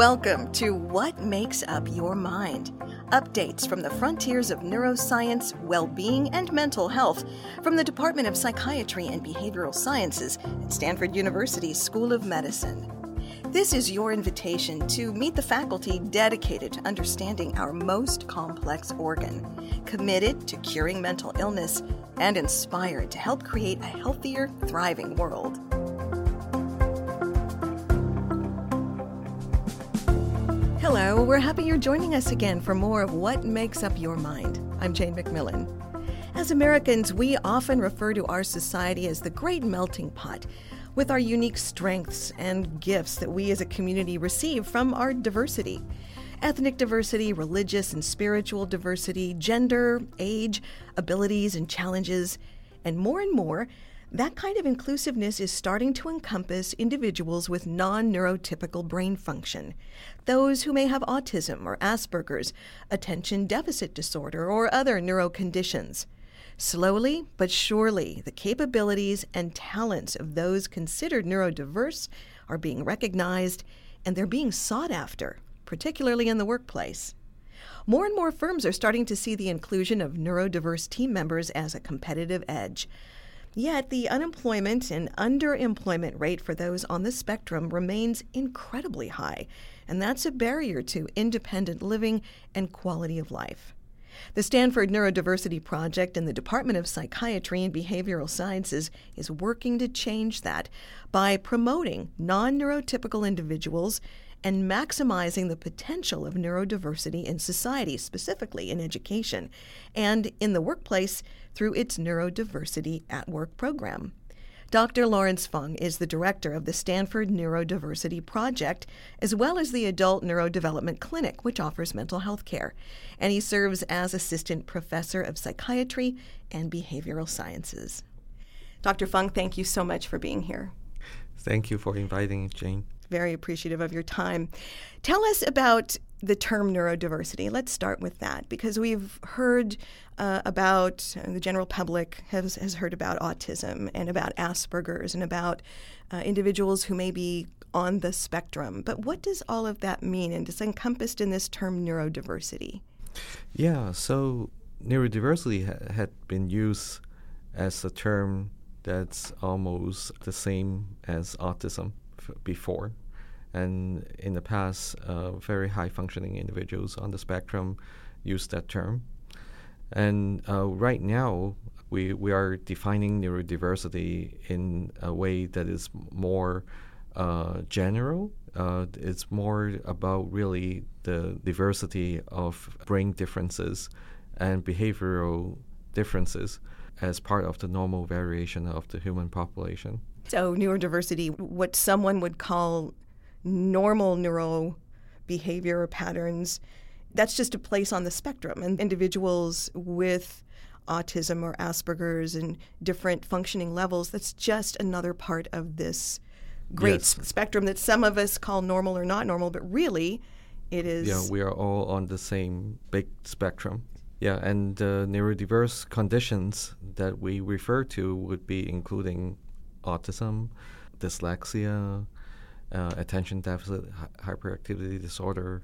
Welcome to What Makes Up Your Mind. Updates from the frontiers of neuroscience, well being, and mental health from the Department of Psychiatry and Behavioral Sciences at Stanford University's School of Medicine. This is your invitation to meet the faculty dedicated to understanding our most complex organ, committed to curing mental illness, and inspired to help create a healthier, thriving world. Hello, we're happy you're joining us again for more of What Makes Up Your Mind. I'm Jane McMillan. As Americans, we often refer to our society as the great melting pot, with our unique strengths and gifts that we as a community receive from our diversity ethnic diversity, religious and spiritual diversity, gender, age, abilities, and challenges. And more and more, that kind of inclusiveness is starting to encompass individuals with non neurotypical brain function, those who may have autism or Asperger's, attention deficit disorder, or other neuroconditions. Slowly but surely, the capabilities and talents of those considered neurodiverse are being recognized and they're being sought after, particularly in the workplace. More and more firms are starting to see the inclusion of neurodiverse team members as a competitive edge. Yet the unemployment and underemployment rate for those on the spectrum remains incredibly high, and that's a barrier to independent living and quality of life. The Stanford Neurodiversity Project and the Department of Psychiatry and Behavioral Sciences is working to change that by promoting non neurotypical individuals and maximizing the potential of neurodiversity in society, specifically in education, and in the workplace through its Neurodiversity at Work program. Dr. Lawrence Fung is the director of the Stanford Neurodiversity Project, as well as the Adult Neurodevelopment Clinic, which offers mental health care. And he serves as assistant professor of psychiatry and behavioral sciences. Dr. Fung, thank you so much for being here. Thank you for inviting Jane very appreciative of your time. Tell us about the term neurodiversity. Let's start with that because we've heard uh, about the general public has, has heard about autism and about Asperger's and about uh, individuals who may be on the spectrum. But what does all of that mean and is encompassed in this term neurodiversity? Yeah, so neurodiversity ha- had been used as a term that's almost the same as autism f- before. And in the past, uh, very high functioning individuals on the spectrum use that term. And uh, right now, we, we are defining neurodiversity in a way that is more uh, general. Uh, it's more about really the diversity of brain differences and behavioral differences as part of the normal variation of the human population. So, neurodiversity, what someone would call normal neural behavior patterns, that's just a place on the spectrum. And individuals with autism or Asperger's and different functioning levels, that's just another part of this great yes. spectrum that some of us call normal or not normal, but really it is. Yeah, we are all on the same big spectrum. Yeah, and uh, neurodiverse conditions that we refer to would be including autism, dyslexia, uh, attention deficit hyperactivity disorder,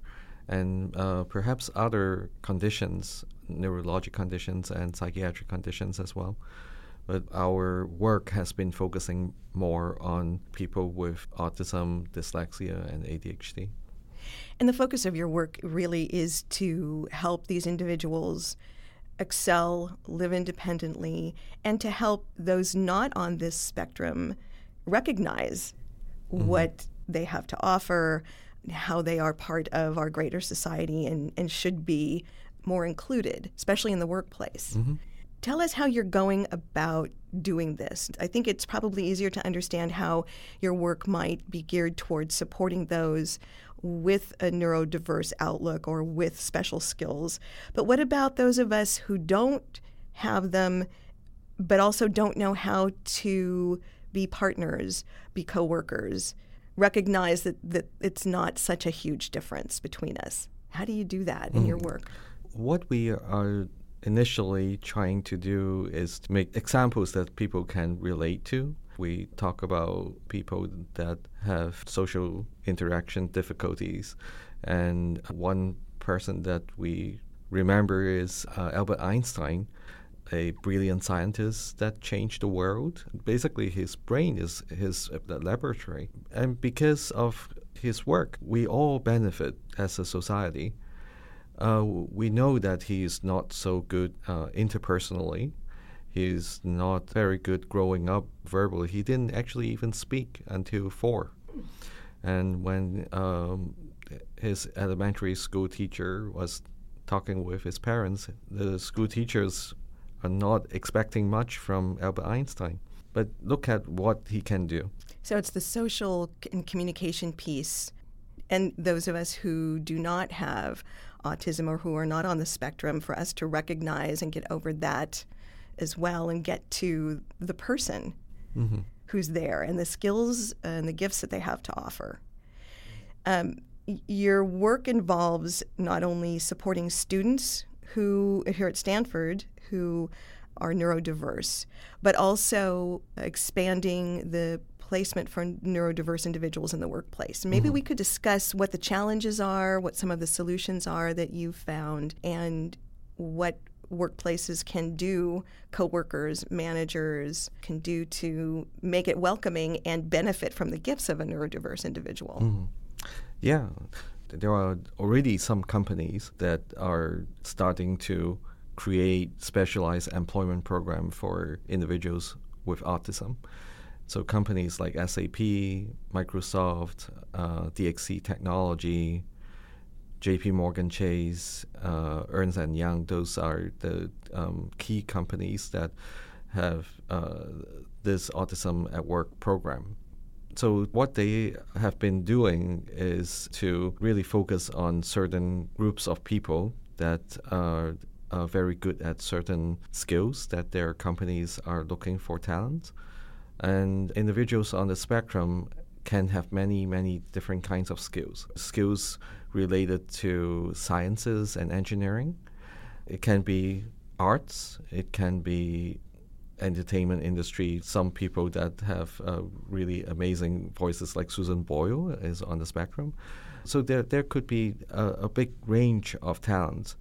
and uh, perhaps other conditions, neurologic conditions and psychiatric conditions as well. But our work has been focusing more on people with autism, dyslexia, and ADHD. And the focus of your work really is to help these individuals excel, live independently, and to help those not on this spectrum recognize mm-hmm. what they have to offer, how they are part of our greater society and, and should be more included, especially in the workplace. Mm-hmm. Tell us how you're going about doing this. I think it's probably easier to understand how your work might be geared towards supporting those with a neurodiverse outlook or with special skills. But what about those of us who don't have them, but also don't know how to be partners, be coworkers, recognize that, that it's not such a huge difference between us. How do you do that in mm. your work? What we are initially trying to do is to make examples that people can relate to. We talk about people that have social interaction difficulties. And one person that we remember is uh, Albert Einstein, a brilliant scientist that changed the world. Basically, his brain is his uh, laboratory. And because of his work, we all benefit as a society. Uh, we know that he is not so good uh, interpersonally. He's not very good growing up verbally. He didn't actually even speak until four. And when um, his elementary school teacher was talking with his parents, the school teachers are not expecting much from Albert Einstein. But look at what he can do. So it's the social and communication piece. And those of us who do not have autism or who are not on the spectrum, for us to recognize and get over that as well and get to the person mm-hmm. who's there and the skills and the gifts that they have to offer. Um, your work involves not only supporting students who here at Stanford who are neurodiverse, but also expanding the placement for neurodiverse individuals in the workplace. Maybe mm-hmm. we could discuss what the challenges are, what some of the solutions are that you've found, and what workplaces can do, coworkers, managers can do to make it welcoming and benefit from the gifts of a neurodiverse individual. Mm-hmm. Yeah, there are already some companies that are starting to create specialized employment program for individuals with autism. So companies like SAP, Microsoft, uh, DXC Technology, J.P. Morgan Chase, uh, Ernst and Young, those are the um, key companies that have uh, this autism at work program. So what they have been doing is to really focus on certain groups of people that are very good at certain skills that their companies are looking for talent. And individuals on the spectrum can have many, many different kinds of skills. Skills related to sciences and engineering. It can be arts, it can be entertainment industry. Some people that have uh, really amazing voices, like Susan Boyle, is on the spectrum. So there, there could be a, a big range of talents.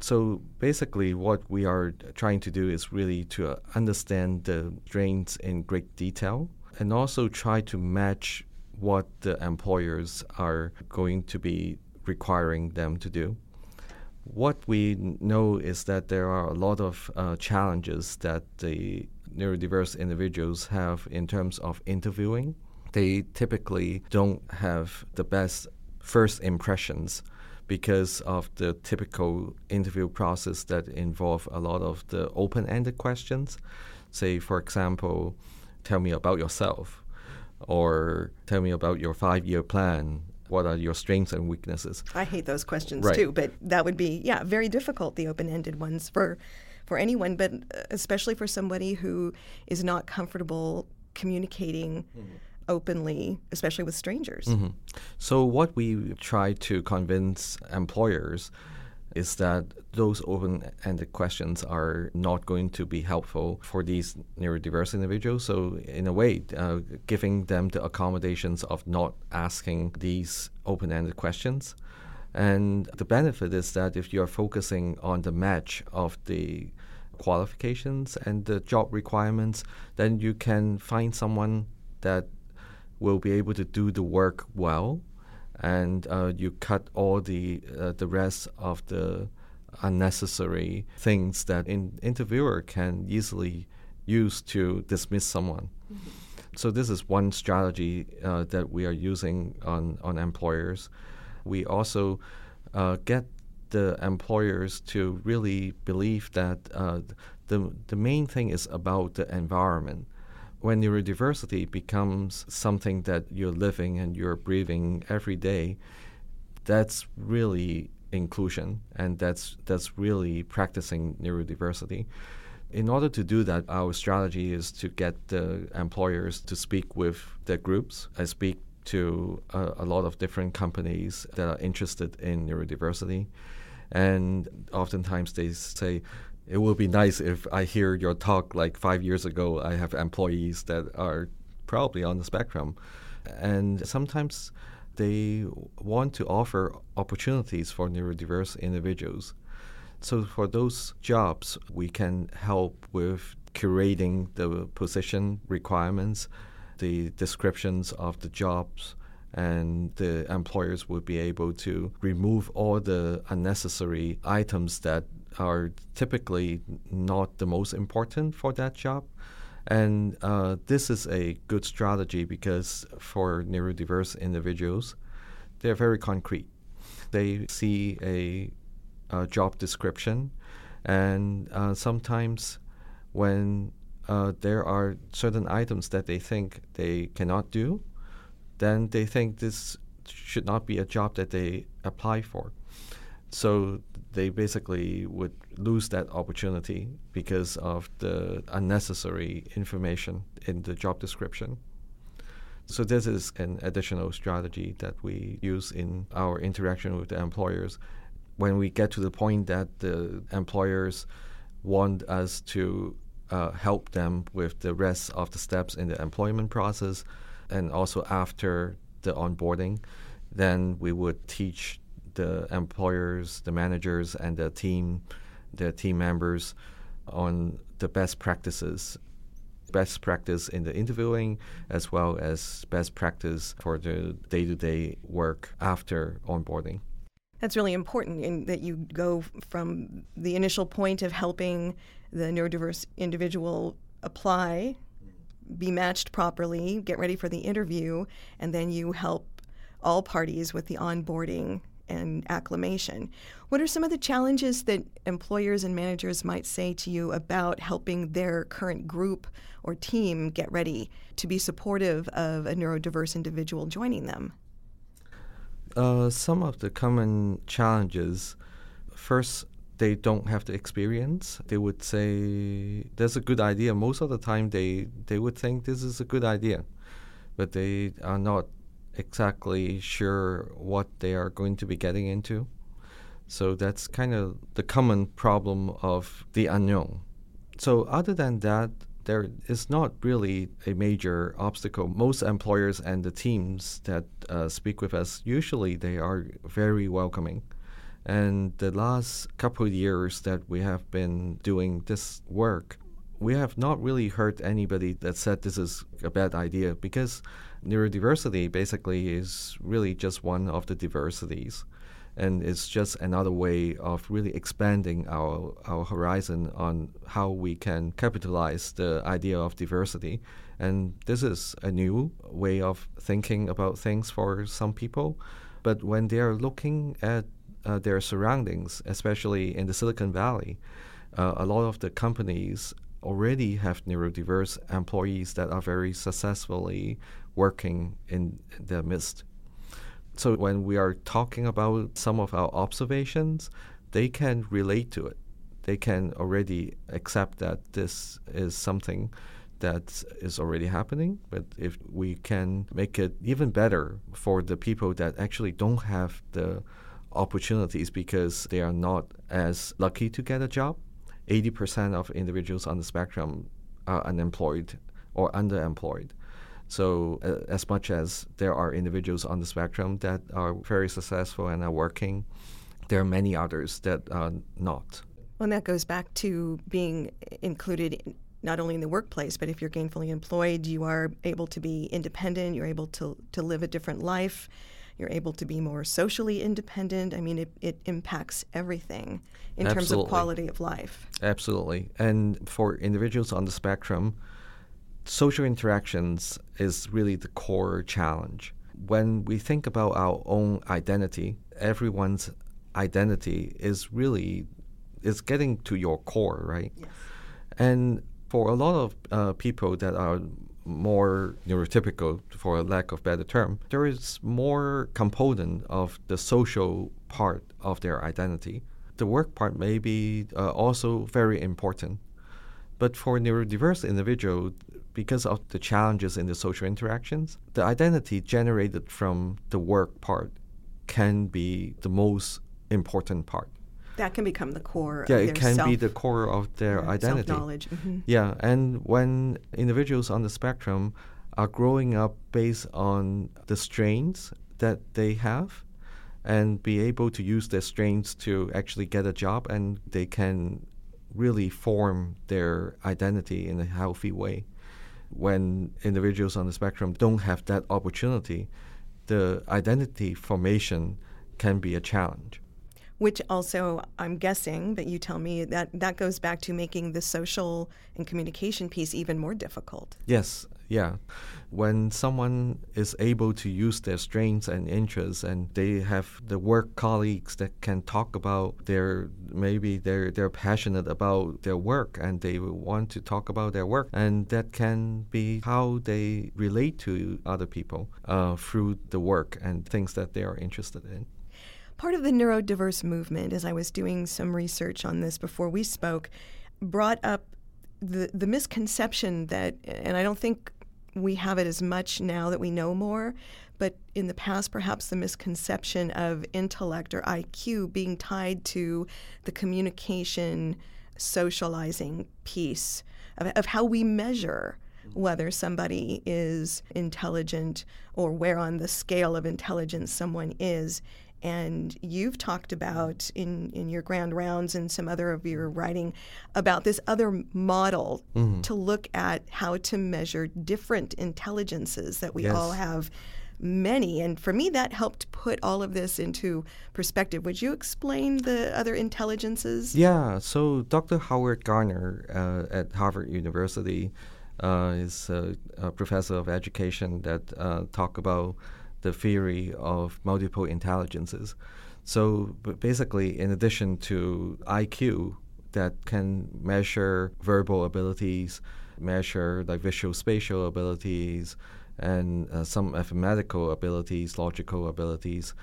So basically, what we are trying to do is really to uh, understand the strains in great detail and also try to match what the employers are going to be requiring them to do. What we know is that there are a lot of uh, challenges that the neurodiverse individuals have in terms of interviewing. They typically don't have the best first impressions because of the typical interview process that involve a lot of the open-ended questions. Say, for example, tell me about yourself, or tell me about your five-year plan. What are your strengths and weaknesses? I hate those questions right. too, but that would be yeah very difficult. The open-ended ones for for anyone, but especially for somebody who is not comfortable communicating. Mm-hmm openly, especially with strangers. Mm-hmm. So, what we try to convince employers is that those open ended questions are not going to be helpful for these neurodiverse individuals. So, in a way, uh, giving them the accommodations of not asking these open ended questions. And the benefit is that if you're focusing on the match of the qualifications and the job requirements, then you can find someone that will be able to do the work well, and uh, you cut all the uh, the rest of the unnecessary things that an interviewer can easily use to dismiss someone. Mm-hmm. So this is one strategy uh, that we are using on on employers. We also uh, get the employers to really believe that uh, the the main thing is about the environment when neurodiversity becomes something that you're living and you're breathing every day, that's really inclusion and that's that's really practicing neurodiversity. In order to do that, our strategy is to get the employers to speak with their groups. I speak to a, a lot of different companies that are interested in neurodiversity. And oftentimes they say, it would be nice if I hear your talk like five years ago. I have employees that are probably on the spectrum. And sometimes they want to offer opportunities for neurodiverse individuals. So, for those jobs, we can help with curating the position requirements, the descriptions of the jobs, and the employers would be able to remove all the unnecessary items that are typically not the most important for that job. And uh, this is a good strategy because for neurodiverse individuals, they're very concrete. They see a, a job description, and uh, sometimes when uh, there are certain items that they think they cannot do, then they think this should not be a job that they apply for. So they basically would lose that opportunity because of the unnecessary information in the job description. So this is an additional strategy that we use in our interaction with the employers. When we get to the point that the employers want us to uh, help them with the rest of the steps in the employment process, and also after the onboarding, then we would teach the employers, the managers, and the team, the team members on the best practices best practice in the interviewing as well as best practice for the day to day work after onboarding. That's really important in that you go from the initial point of helping the neurodiverse individual apply, be matched properly, get ready for the interview, and then you help all parties with the onboarding and acclimation. What are some of the challenges that employers and managers might say to you about helping their current group or team get ready to be supportive of a neurodiverse individual joining them? Uh, some of the common challenges first, they don't have the experience. They would say that's a good idea. Most of the time, they, they would think this is a good idea, but they are not exactly sure what they are going to be getting into. So that's kind of the common problem of the unknown. So, other than that, there is not really a major obstacle. Most employers and the teams that uh, speak with us usually they are very welcoming. And the last couple of years that we have been doing this work, we have not really heard anybody that said this is a bad idea because neurodiversity basically is really just one of the diversities. And it's just another way of really expanding our, our horizon on how we can capitalize the idea of diversity. And this is a new way of thinking about things for some people. But when they are looking at uh, their surroundings, especially in the Silicon Valley, uh, a lot of the companies already have neurodiverse employees that are very successfully working in their midst. So when we are talking about some of our observations, they can relate to it. They can already accept that this is something that is already happening. But if we can make it even better for the people that actually don't have the opportunities because they are not as lucky to get a job, 80% of individuals on the spectrum are unemployed or underemployed. So, uh, as much as there are individuals on the spectrum that are very successful and are working, there are many others that are not. Well, and that goes back to being included in, not only in the workplace, but if you're gainfully employed, you are able to be independent, you're able to, to live a different life, you're able to be more socially independent. I mean, it, it impacts everything in Absolutely. terms of quality of life. Absolutely. And for individuals on the spectrum, social interactions is really the core challenge. When we think about our own identity, everyone's identity is really is getting to your core, right? Yes. And for a lot of uh, people that are more neurotypical, for a lack of better term, there is more component of the social part of their identity. The work part may be uh, also very important. But for neurodiverse individual, because of the challenges in the social interactions, the identity generated from the work part can be the most important part. That can become the core. Yeah, of it can self, be the core of their identity. Self-knowledge. mhm. Yeah, and when individuals on the spectrum are growing up based on the strains that they have and be able to use their strains to actually get a job and they can really form their identity in a healthy way. When individuals on the spectrum don't have that opportunity, the identity formation can be a challenge. Which also, I'm guessing, but you tell me that that goes back to making the social and communication piece even more difficult. Yes, yeah. When someone is able to use their strengths and interests and they have the work colleagues that can talk about their maybe they're they're passionate about their work and they want to talk about their work and that can be how they relate to other people uh, through the work and things that they are interested in. Part of the neurodiverse movement, as I was doing some research on this before we spoke, brought up the, the misconception that, and I don't think we have it as much now that we know more, but in the past, perhaps the misconception of intellect or IQ being tied to the communication, socializing piece of, of how we measure whether somebody is intelligent or where on the scale of intelligence someone is. And you've talked about in, in your grand rounds and some other of your writing about this other model to look at how to measure different intelligences that we Yes. all have many. And for me, that helped put all of this into perspective. Would you explain the other intelligences? Yeah, so Dr. Howard Gardner uh, at Harvard University uh, is a, a professor of education that uh, talk about the theory of multiple intelligences. So basically, in addition to IQ, that can measure verbal abilities, measure like visual spatial abilities, and uh, some mathematical abilities, logical abilities.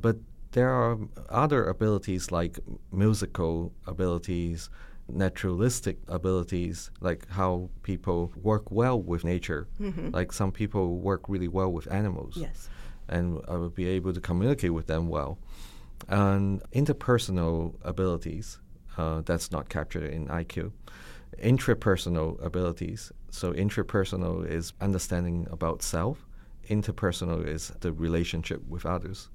But there are other abilities like musical abilities, naturalistic abilities, like how people work well with nature. Like some people work really well with animals Yes. And I would be able to communicate with them well. And interpersonal abilities, uh, that's not captured in IQ. Intrapersonal abilities, so intrapersonal is understanding about self, interpersonal is the relationship with others.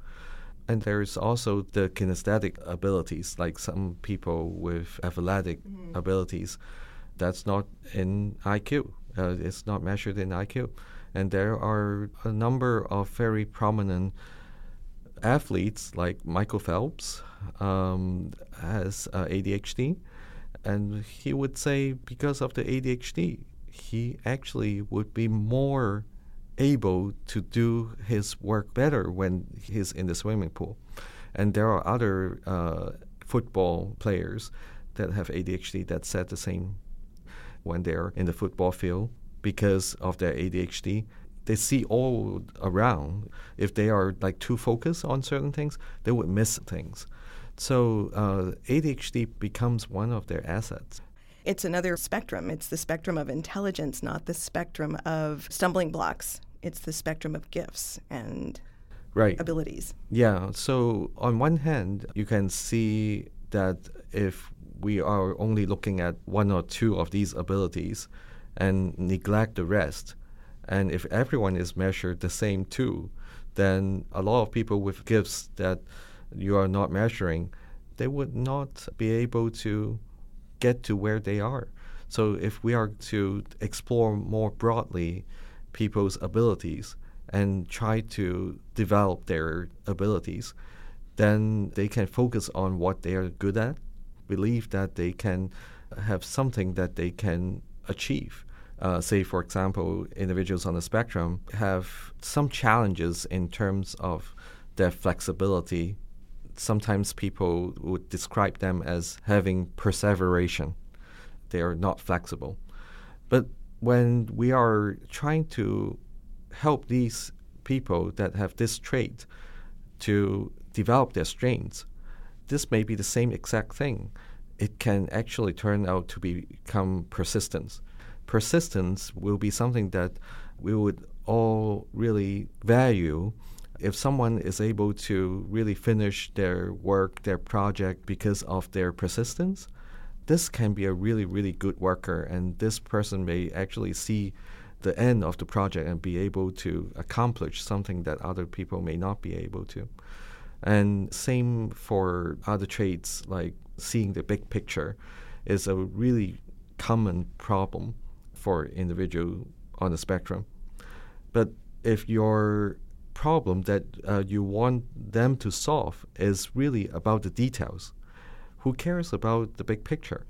And there's also the kinesthetic abilities, like some people with athletic abilities. That's not in IQ. Uh, it's not measured in IQ. And there are a number of very prominent athletes, like Michael Phelps, um, has uh, ADHD. And he would say because of the ADHD, he actually would be more able to do his work better when he's in the swimming pool. And there are other uh, football players that have ADHD that said the same when they're in the football field because of their ADHD. They see all around. If they are like too focused on certain things, they would miss things. So uh, ADHD becomes one of their assets. It's another spectrum. It's the spectrum of intelligence, not the spectrum of stumbling blocks. It's the spectrum of gifts and Right. abilities. Yeah. So on one hand, you can see that if we are only looking at one or two of these abilities and neglect the rest, and if everyone is measured the same too, then a lot of people with gifts that you are not measuring, they would not be able to get to where they are. So if we are to explore more broadly people's abilities and try to develop their abilities, then they can focus on what they are good at, believe that they can have something that they can achieve. Uh, say, for example, individuals on the spectrum have some challenges in terms of their flexibility. Sometimes people would describe them as having perseveration. They are not flexible. But when we are trying to help these people that have this trait to develop their strengths, this may be the same exact thing. It can actually turn out to become persistence. Persistence will be something that we would all really value If someone is able to really finish their work, their project because of their persistence, this can be a really, really good worker, and this person may actually see the end of the project and be able to accomplish something that other people may not be able to. And same for other traits like seeing the big picture is a really common problem for individual on the spectrum. But if your problem that uh, you want them to solve is really about the details, who cares about the big picture?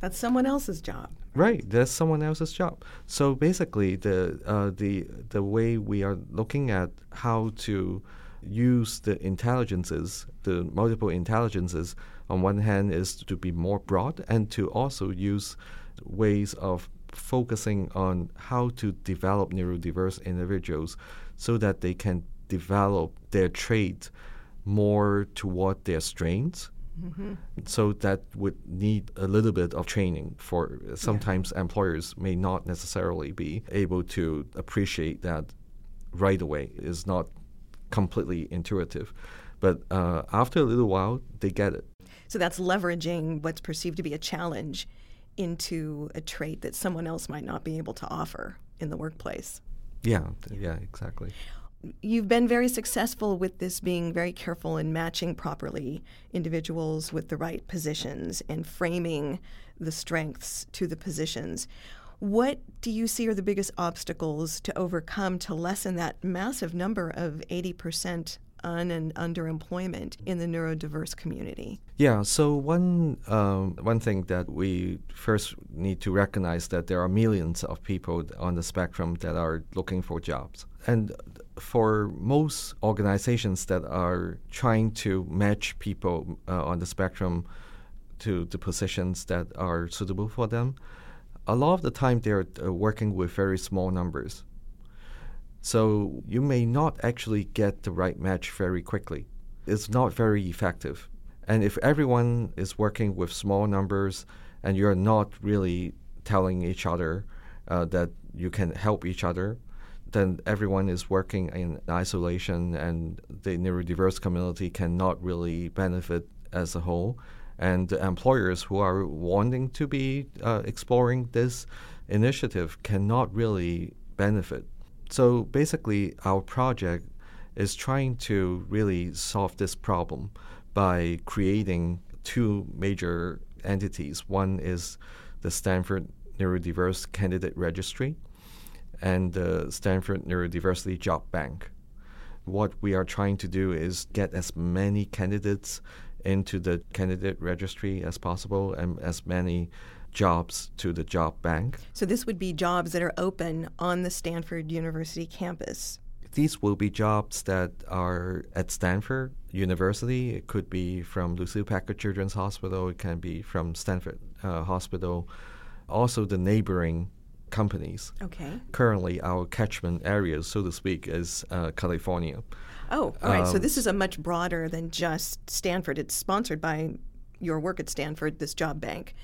That's someone else's job. Right, that's someone else's job. So basically, the uh, the the way we are looking at how to use the intelligences, the multiple intelligences, on one hand is to be more broad and to also use ways of focusing on how to develop neurodiverse individuals so that they can develop their trait more toward their strengths. Mm-hmm. So that would need a little bit of training for sometimes yeah. employers may not necessarily be able to appreciate that right away. It's not completely intuitive. But uh, after a little while, they get it. So that's leveraging what's perceived to be a challenge into a trait that someone else might not be able to offer in the workplace. Yeah, yeah, exactly. You've been very successful with this being very careful in matching properly individuals with the right positions and framing the strengths to the positions. What do you see are the biggest obstacles to overcome to lessen that massive number of 80% un and underemployment in the neurodiverse community? Yeah, so one um, one thing that we first need to recognize that there are millions of people on the spectrum that are looking for jobs, and for most organizations that are trying to match people uh, on the spectrum to the positions that are suitable for them, a lot of the time they're uh, working with very small numbers. So you may not actually get the right match very quickly. It's not very effective. And if everyone is working with small numbers and you're not really telling each other uh, that you can help each other, then everyone is working in isolation and the neurodiverse community cannot really benefit as a whole. And the employers who are wanting to be uh, exploring this initiative cannot really benefit so basically, our project is trying to really solve this problem by creating two major entities. One is the Stanford Neurodiverse Candidate Registry and the Stanford Neurodiversity Job Bank. What we are trying to do is get as many candidates into the candidate registry as possible and as many jobs to the job bank. So this would be jobs that are open on the Stanford University campus. These will be jobs that are at Stanford University. It could be from Lucile Packard Children's Hospital. It can be from Stanford uh, Hospital. Also, the neighboring companies. Okay. Currently, our catchment area, so to speak, is uh, California. Oh, all right. Um, so this is a much broader than just Stanford. It's sponsored by your work at Stanford, this job bank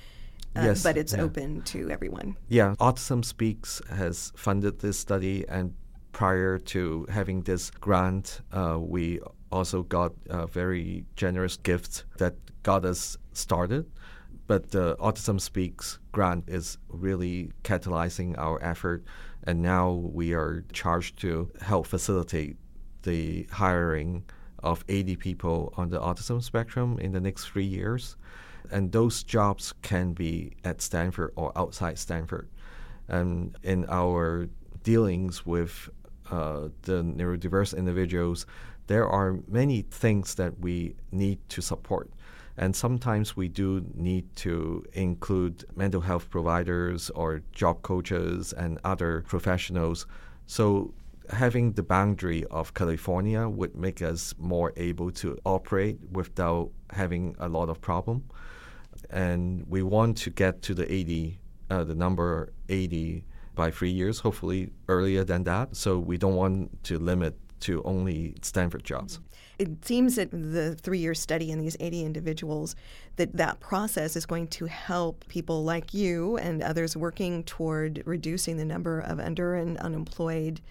uh, yes, but it's yeah. open to everyone. Yeah, Autism Speaks has funded this study, and prior to having this grant, uh, we also got a very generous gift that got us started. But the Autism Speaks grant is really catalyzing our effort, and now we are charged to help facilitate the hiring of 80 people on the autism spectrum in the next three years and those jobs can be at Stanford or outside Stanford. And in our dealings with uh, the neurodiverse individuals, there are many things that we need to support. And sometimes we do need to include mental health providers or job coaches and other professionals. So having the boundary of California would make us more able to operate without having a lot of problem and we want to get to the 80, uh, the number 80 by three years, hopefully earlier than that. So we don't want to limit to only Stanford jobs. It seems that the three-year study in these 80 individuals, that that process is going to help people like you and others working toward reducing the number of under and unemployed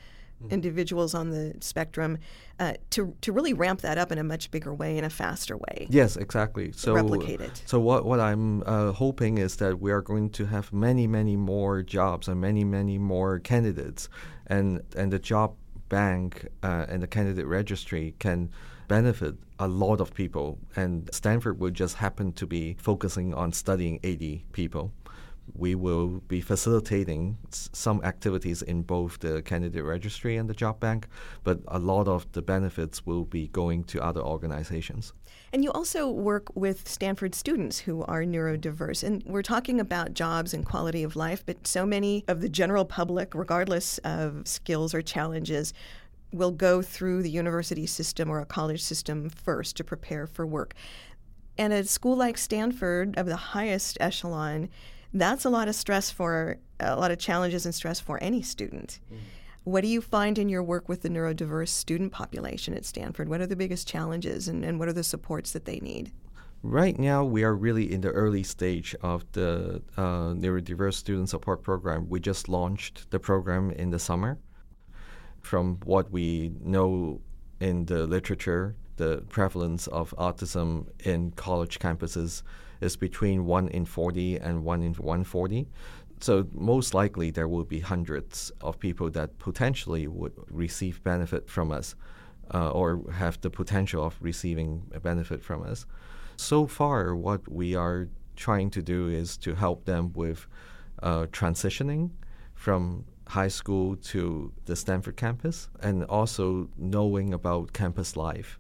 individuals on the spectrum uh, to to really ramp that up in a much bigger way in a faster way. Yes, exactly. So replicate it. So what what I'm uh, hoping is that we are going to have many many more jobs and many many more candidates, and and the job bank uh, and the candidate registry can benefit a lot of people. And Stanford would just happen to be focusing on studying 80 people we will be facilitating some activities in both the candidate registry and the job bank, but a lot of the benefits will be going to other organizations. And you also work with Stanford students who are neurodiverse. And we're talking about jobs and quality of life, but so many of the general public, regardless of skills or challenges, will go through the university system or a college system first to prepare for work. And a school like Stanford, of the highest echelon, that's a lot of stress for a lot of challenges and stress for any student. Mm. What do you find in your work with the neurodiverse student population at Stanford? What are the biggest challenges and, and what are the supports that they need? Right now, we are really in the early stage of the uh, neurodiverse student support program. We just launched the program in the summer. From what we know in the literature, the prevalence of autism in college campuses is between 1 in 40 and 1 in 140. So most likely there will be hundreds of people that potentially would receive benefit from us uh, or have the potential of receiving a benefit from us. So far, what we are trying to do is to help them with uh, transitioning from high school to the Stanford campus and also knowing about campus life.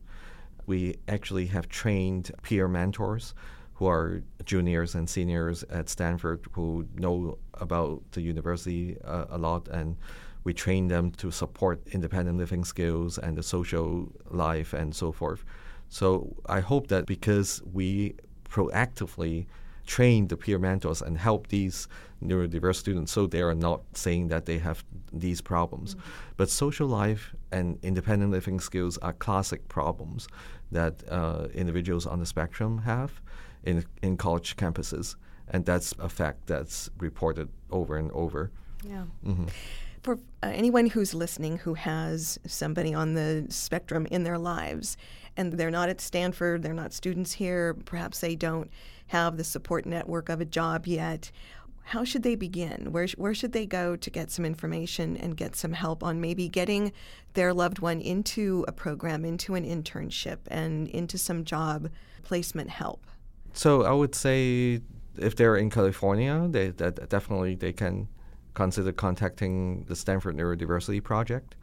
We actually have trained peer mentors who are juniors and seniors at Stanford who know about the university uh, a lot and we train them to support independent living skills and the social life and so forth. So I hope that because we proactively train the peer mentors and help these neurodiverse students so they are not saying that they have these problems. Mm-hmm. But social life and independent living skills are classic problems that uh, individuals on the spectrum have in, in college campuses. And that's a fact that's reported over and over. Yeah. Mm-hmm. For uh, anyone who's listening who has somebody on the spectrum in their lives and they're not at Stanford, they're not students here, perhaps they don't have the support network of a job yet, how should they begin? Where, where should they go to get some information and get some help on maybe getting their loved one into a program, into an internship, and into some job placement help? So I would say if they're in California, they definitely they can consider contacting the Stanford Neurodiversity Project.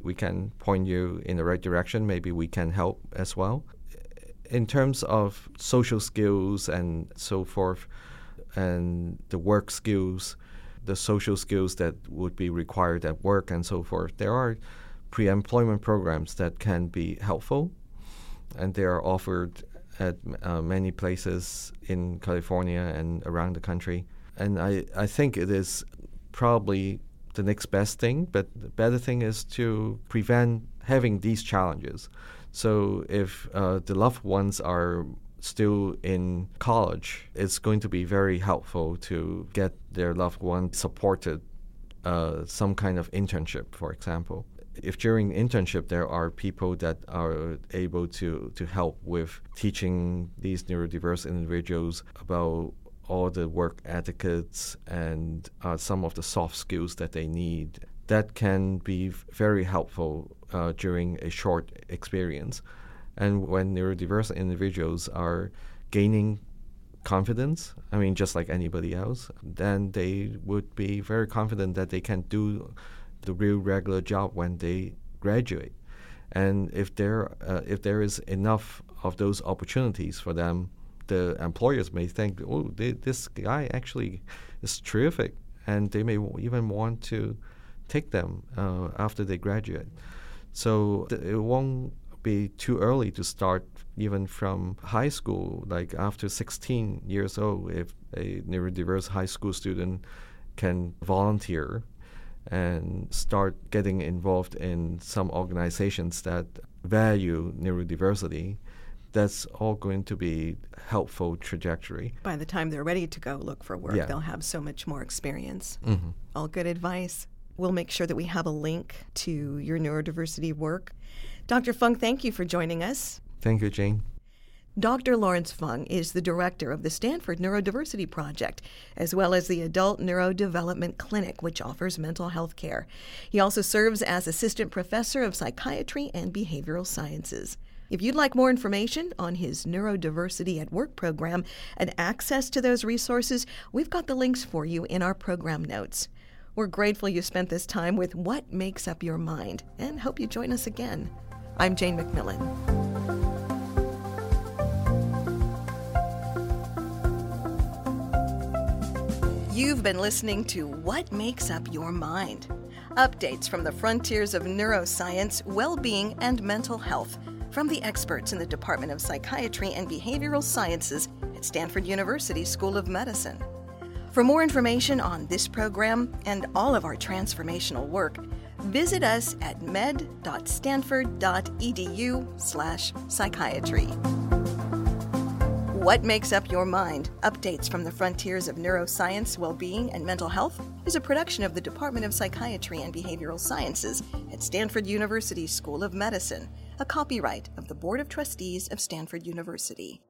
We can point you in the right direction. Maybe we can help as well. In terms of social skills and so forth, and the work skills, the social skills that would be required at work and so forth, there are pre employment programs that can be helpful, and they are offered at uh, many places in California and around the country. And I, I think it is probably the next best thing, but the better thing is to prevent having these challenges. So if uh, the loved ones are still in college, it's going to be very helpful to get their loved one supported uh, some kind of internship, for example if during internship there are people that are able to, to help with teaching these neurodiverse individuals about all the work etiquettes and uh, some of the soft skills that they need, that can be very helpful uh, during a short experience. And when neurodiverse individuals are gaining confidence, I mean, just like anybody else, then they would be very confident that they can do the real regular job when they graduate. And if there uh, if there is enough of those opportunities for them, the employers may think, oh, they, this guy actually is terrific, and they may even want to take them uh, after they graduate. So th- it won't be too early to start even from high school, like after 16 years old, if a neurodiverse high school student can volunteer and start getting involved in some organizations that value neurodiversity, that's all going to be helpful trajectory. By the time they're ready to go look for work, yeah. they'll have so much more experience. Mm-hmm. All good advice. We'll make sure that we have a link to your neurodiversity work. Dr. Fung, thank you for joining us. Thank you, Jane. Dr. Lawrence Fung is the director of the Stanford Neurodiversity Project, as well as the Adult Neurodevelopment Clinic, which offers mental health care. He also serves as assistant professor of psychiatry and behavioral sciences. If you'd like more information on his Neurodiversity at Work program and access to those resources, we've got the links for you in our program notes. We're grateful you spent this time with What Makes Up Your Mind and hope you join us again. I'm Jane McMillan. You've been listening to What Makes Up Your Mind. Updates from the frontiers of neuroscience, well being, and mental health from the experts in the Department of Psychiatry and Behavioral Sciences at Stanford University School of Medicine. For more information on this program and all of our transformational work, visit us at med.stanford.edu/psychiatry. What Makes Up Your Mind Updates from the Frontiers of Neuroscience, Well-Being, and Mental Health is a production of the Department of Psychiatry and Behavioral Sciences at Stanford University School of Medicine, a copyright of the Board of Trustees of Stanford University.